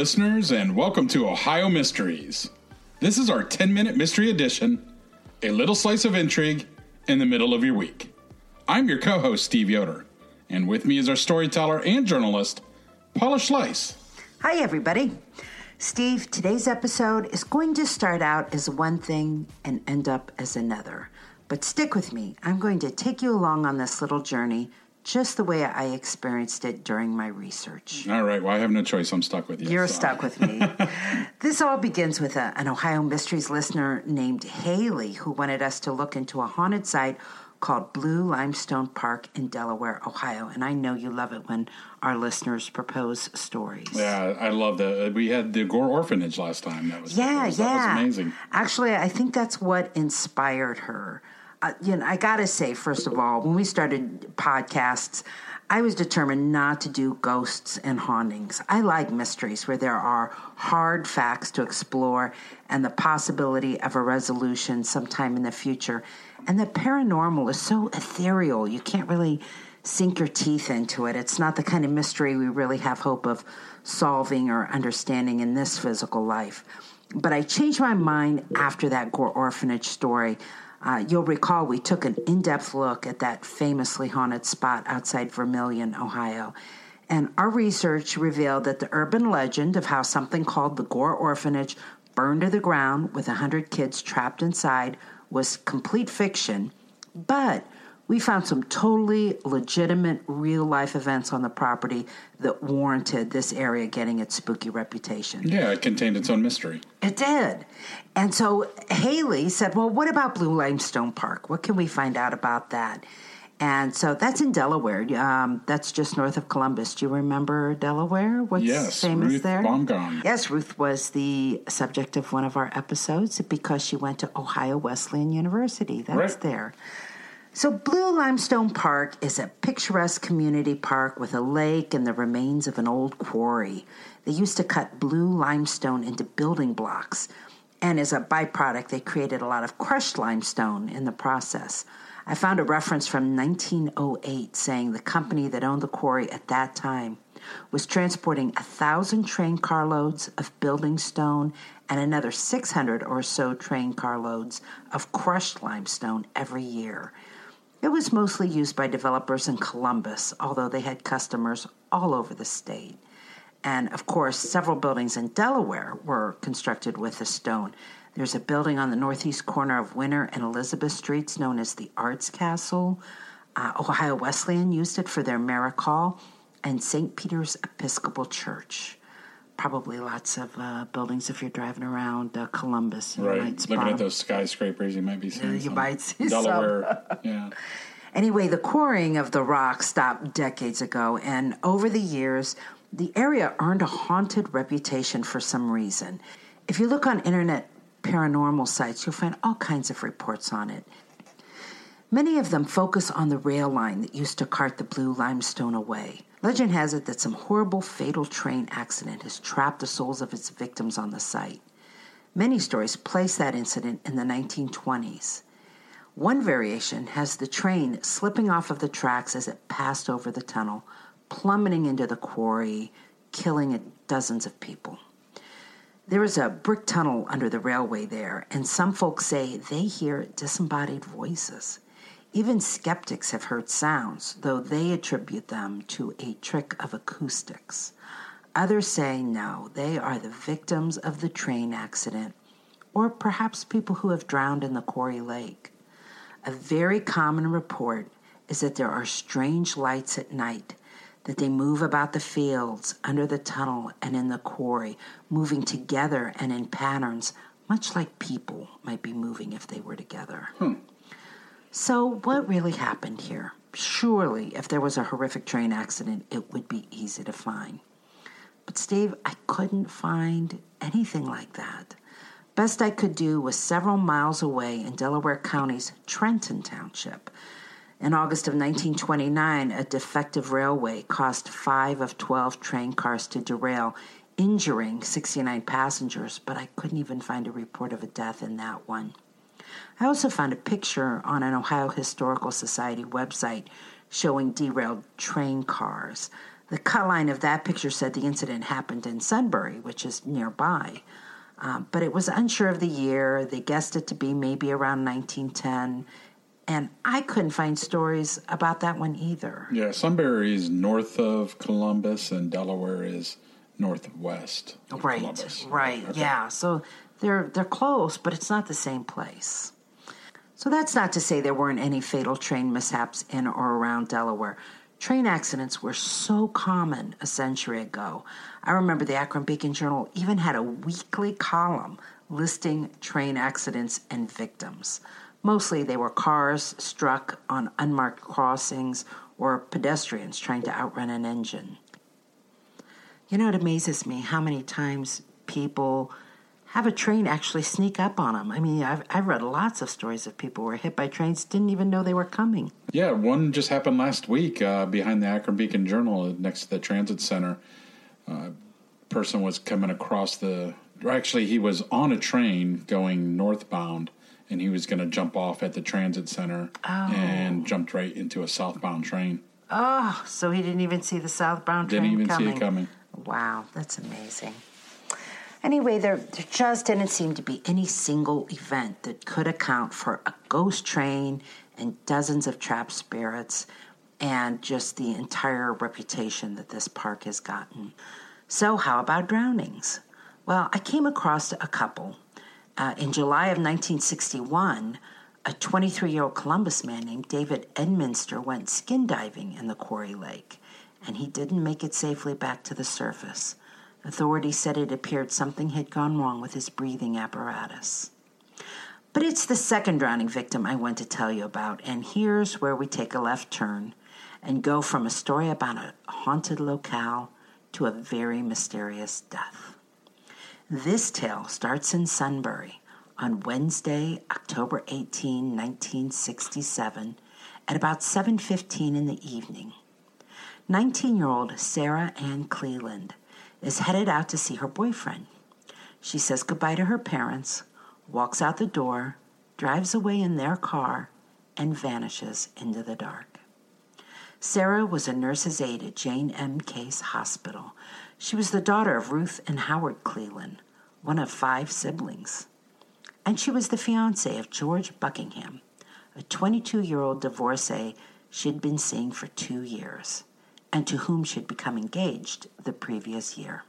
listeners, and welcome to Ohio Mysteries. This is our 10 minute mystery edition, a little slice of intrigue in the middle of your week. I'm your co host, Steve Yoder, and with me is our storyteller and journalist, Paula Schleis. Hi, everybody. Steve, today's episode is going to start out as one thing and end up as another. But stick with me. I'm going to take you along on this little journey just the way I experienced it during my research. All right, well, I have no choice. I'm stuck with you. You're so. stuck with me. this all begins with a, an Ohio Mysteries listener named Haley who wanted us to look into a haunted site called Blue Limestone Park in Delaware, Ohio. And I know you love it when our listeners propose stories. Yeah, I love that. Uh, we had the Gore Orphanage last time. That was yeah, that was, yeah. That was amazing. Actually, I think that's what inspired her. Uh, you know, I gotta say, first of all, when we started podcasts, I was determined not to do ghosts and hauntings. I like mysteries where there are hard facts to explore and the possibility of a resolution sometime in the future. And the paranormal is so ethereal, you can't really sink your teeth into it. It's not the kind of mystery we really have hope of solving or understanding in this physical life. But I changed my mind after that Gore Orphanage story. Uh, you'll recall we took an in depth look at that famously haunted spot outside Vermilion, Ohio. And our research revealed that the urban legend of how something called the Gore Orphanage burned to the ground with 100 kids trapped inside was complete fiction. But we found some totally legitimate real life events on the property that warranted this area getting its spooky reputation. Yeah, it contained its own mystery. It did. And so Haley said, Well, what about Blue Limestone Park? What can we find out about that? And so that's in Delaware. Um, that's just north of Columbus. Do you remember Delaware? What's yes, famous Ruth there? Baumgardner. Yes, Ruth was the subject of one of our episodes because she went to Ohio Wesleyan University. That's Right. there. So, Blue Limestone Park is a picturesque community park with a lake and the remains of an old quarry. They used to cut blue limestone into building blocks, and as a byproduct, they created a lot of crushed limestone in the process. I found a reference from 1908 saying the company that owned the quarry at that time was transporting a thousand train carloads of building stone and another 600 or so train carloads of crushed limestone every year. It was mostly used by developers in Columbus, although they had customers all over the state. And of course, several buildings in Delaware were constructed with the stone. There's a building on the northeast corner of Winter and Elizabeth Streets known as the Arts Castle. Uh, Ohio Wesleyan used it for their Merrick and St. Peter's Episcopal Church. Probably lots of uh, buildings if you're driving around uh, Columbus. You Right. Looking at those skyscrapers, you might be seeing you some might see some. Delaware. yeah. Anyway, the quarrying of the rock stopped decades ago, and over the years, the area earned a haunted reputation for some reason. If you look on internet paranormal sites, you'll find all kinds of reports on it. Many of them focus on the rail line that used to cart the blue limestone away. Legend has it that some horrible fatal train accident has trapped the souls of its victims on the site. Many stories place that incident in the 1920s. One variation has the train slipping off of the tracks as it passed over the tunnel, plummeting into the quarry, killing dozens of people. There is a brick tunnel under the railway there, and some folks say they hear disembodied voices. Even skeptics have heard sounds, though they attribute them to a trick of acoustics. Others say no, they are the victims of the train accident, or perhaps people who have drowned in the quarry lake. A very common report is that there are strange lights at night, that they move about the fields, under the tunnel, and in the quarry, moving together and in patterns, much like people might be moving if they were together. Hmm. So, what really happened here? Surely, if there was a horrific train accident, it would be easy to find. But, Steve, I couldn't find anything like that. Best I could do was several miles away in Delaware County's Trenton Township. In August of 1929, a defective railway caused five of 12 train cars to derail, injuring 69 passengers, but I couldn't even find a report of a death in that one. I also found a picture on an Ohio Historical Society website showing derailed train cars. The cut line of that picture said the incident happened in Sunbury, which is nearby. Uh, but it was unsure of the year. They guessed it to be maybe around 1910. And I couldn't find stories about that one either. Yeah, Sunbury is north of Columbus, and Delaware is northwest. right, Columbus. right, Okay. yeah. So they're they're close, but it's not the same place. So that's not to say there weren't any fatal train mishaps in or around Delaware. Train accidents were so common a century ago. I remember the Akron Beacon Journal even had a weekly column listing train accidents and victims. Mostly they were cars struck on unmarked crossings or pedestrians trying to outrun an engine. You know, it amazes me how many times people have a train actually sneak up on them. I mean, I've, I've read lots of stories of people who were hit by trains, didn't even know they were coming. Yeah, one just happened last week uh, behind the Akron Beacon Journal next to the transit center. Uh, person was coming across the. Or actually, he was on a train going northbound, and he was going to jump off at the transit center and jumped right into a southbound train. Oh, so he didn't even see the southbound train Didn't even see it coming. Wow, that's amazing. Anyway, there, there just didn't seem to be any single event that could account for a ghost train and dozens of trapped spirits and just the entire reputation that this park has gotten. So, how about drownings? Well, I came across a couple. Uh, in July of 1961, a 23 year old Columbus man named David Edminster went skin diving in the Quarry Lake, and he didn't make it safely back to the surface. Authorities said it appeared something had gone wrong with his breathing apparatus. But it's the second drowning victim I want to tell you about, and here's where we take a left turn and go from a story about a haunted locale to a very mysterious death. This tale starts in Sunbury on Wednesday, October 18, 1967, at about 7:15 in the evening. 19-year-old Sarah Ann Cleland is headed out to see her boyfriend. She says goodbye to her parents, walks out the door, drives away in their car, and vanishes into the dark. Sarah was a nurse's aide at Jane M. Case Hospital. She was the daughter of Ruth and Howard Cleland, one of five siblings. And she was the fiancée of George Buckingham, a 22 year old divorcee she'd been seeing for two years, and to whom she'd become engaged the previous year.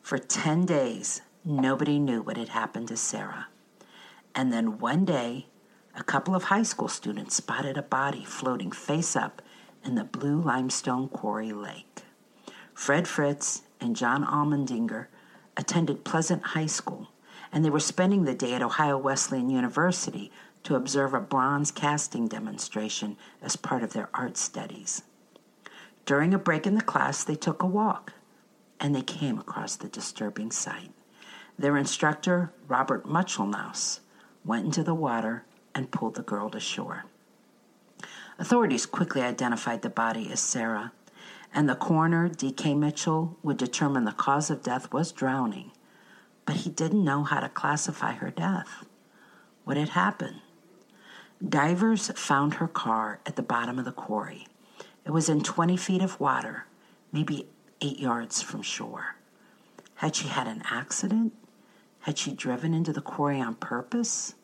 For 10 days, nobody knew what had happened to Sarah. And then one day, a couple of high school students spotted a body floating face up in the blue limestone quarry lake. Fred Fritz and John Almendinger attended Pleasant High School, and they were spending the day at Ohio Wesleyan University to observe a bronze casting demonstration as part of their art studies. During a break in the class, they took a walk, and they came across the disturbing sight. Their instructor, Robert Muchelnaus, went into the water and pulled the girl to shore. Authorities quickly identified the body as Sarah, and the coroner, D.K. Mitchell, would determine the cause of death was drowning, but he didn't know how to classify her death. What had happened? Divers found her car at the bottom of the quarry. It was in 20 feet of water, maybe eight yards from shore. Had she had an accident? Had she driven into the quarry on purpose?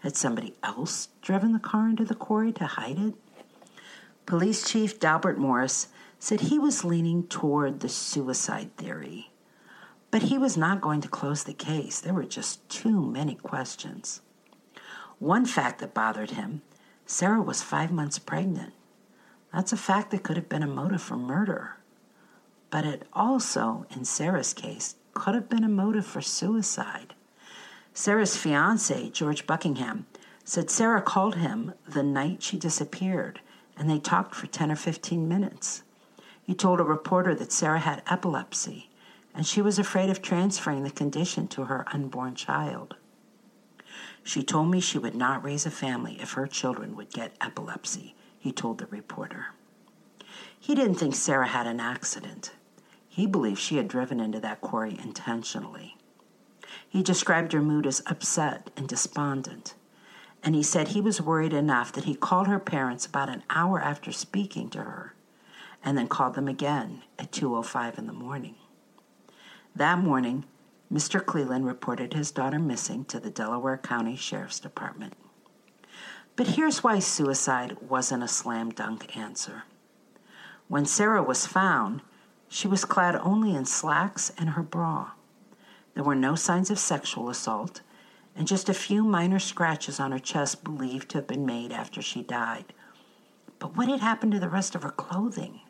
Had somebody else driven the car into the quarry to hide it? Police Chief Dalbert Morris said he was leaning toward the suicide theory, but he was not going to close the case. There were just too many questions. One fact that bothered him Sarah was five months pregnant. That's a fact that could have been a motive for murder. But it also, in Sarah's case, could have been a motive for suicide. Sarah's fiance, George Buckingham, said Sarah called him the night she disappeared, and they talked for 10 or 15 minutes. He told a reporter that Sarah had epilepsy, and she was afraid of transferring the condition to her unborn child. She told me she would not raise a family if her children would get epilepsy, he told the reporter. He didn't think Sarah had an accident. He believed she had driven into that quarry intentionally. He described her mood as upset and despondent, and he said he was worried enough that he called her parents about an hour after speaking to her and then called them again at 2:05 in the morning. That morning, Mr. Cleland reported his daughter missing to the Delaware County Sheriff's Department. But here's why suicide wasn't a slam dunk answer. When Sarah was found, she was clad only in slacks and her bra. There were no signs of sexual assault, and just a few minor scratches on her chest believed to have been made after she died. But what had happened to the rest of her clothing?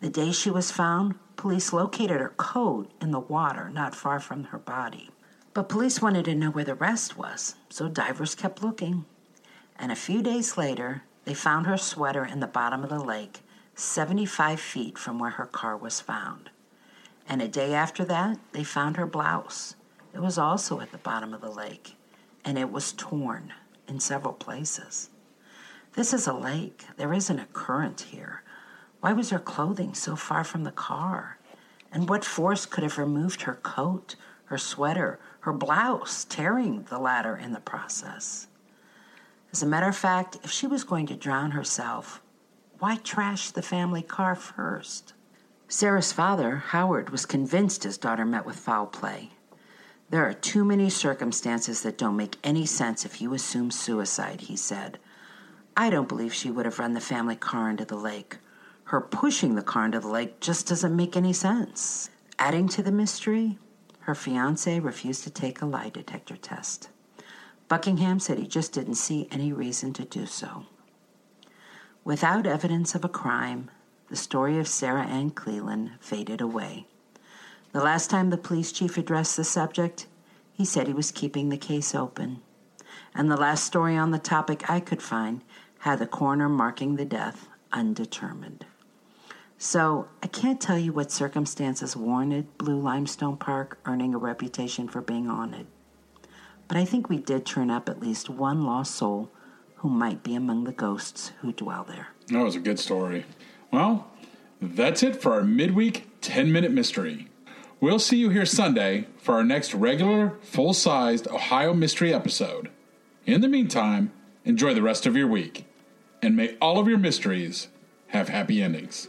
The day she was found, police located her coat in the water not far from her body. But police wanted to know where the rest was, so divers kept looking. And a few days later, they found her sweater in the bottom of the lake, 75 feet from where her car was found. And a day after that, they found her blouse. It was also at the bottom of the lake, and it was torn in several places. This is a lake. There isn't a current here. Why was her clothing so far from the car? And what force could have removed her coat, her sweater, her blouse, tearing the latter in the process? As a matter of fact, if she was going to drown herself, why trash the family car first? Sarah's father, Howard, was convinced his daughter met with foul play. There are too many circumstances that don't make any sense if you assume suicide, he said. I don't believe she would have run the family car into the lake. Her pushing the car into the lake just doesn't make any sense. Adding to the mystery, her fiance refused to take a lie detector test. Buckingham said he just didn't see any reason to do so. Without evidence of a crime, the story of Sarah Ann Cleland faded away. The last time the police chief addressed the subject, he said he was keeping the case open. And the last story on the topic I could find had the coroner marking the death undetermined. So I can't tell you what circumstances warranted Blue Limestone Park earning a reputation for being haunted. But I think we did turn up at least one lost soul who might be among the ghosts who dwell there. That was a good story. Well, that's it for our midweek 10 minute mystery. We'll see you here Sunday for our next regular, full sized Ohio mystery episode. In the meantime, enjoy the rest of your week, and may all of your mysteries have happy endings.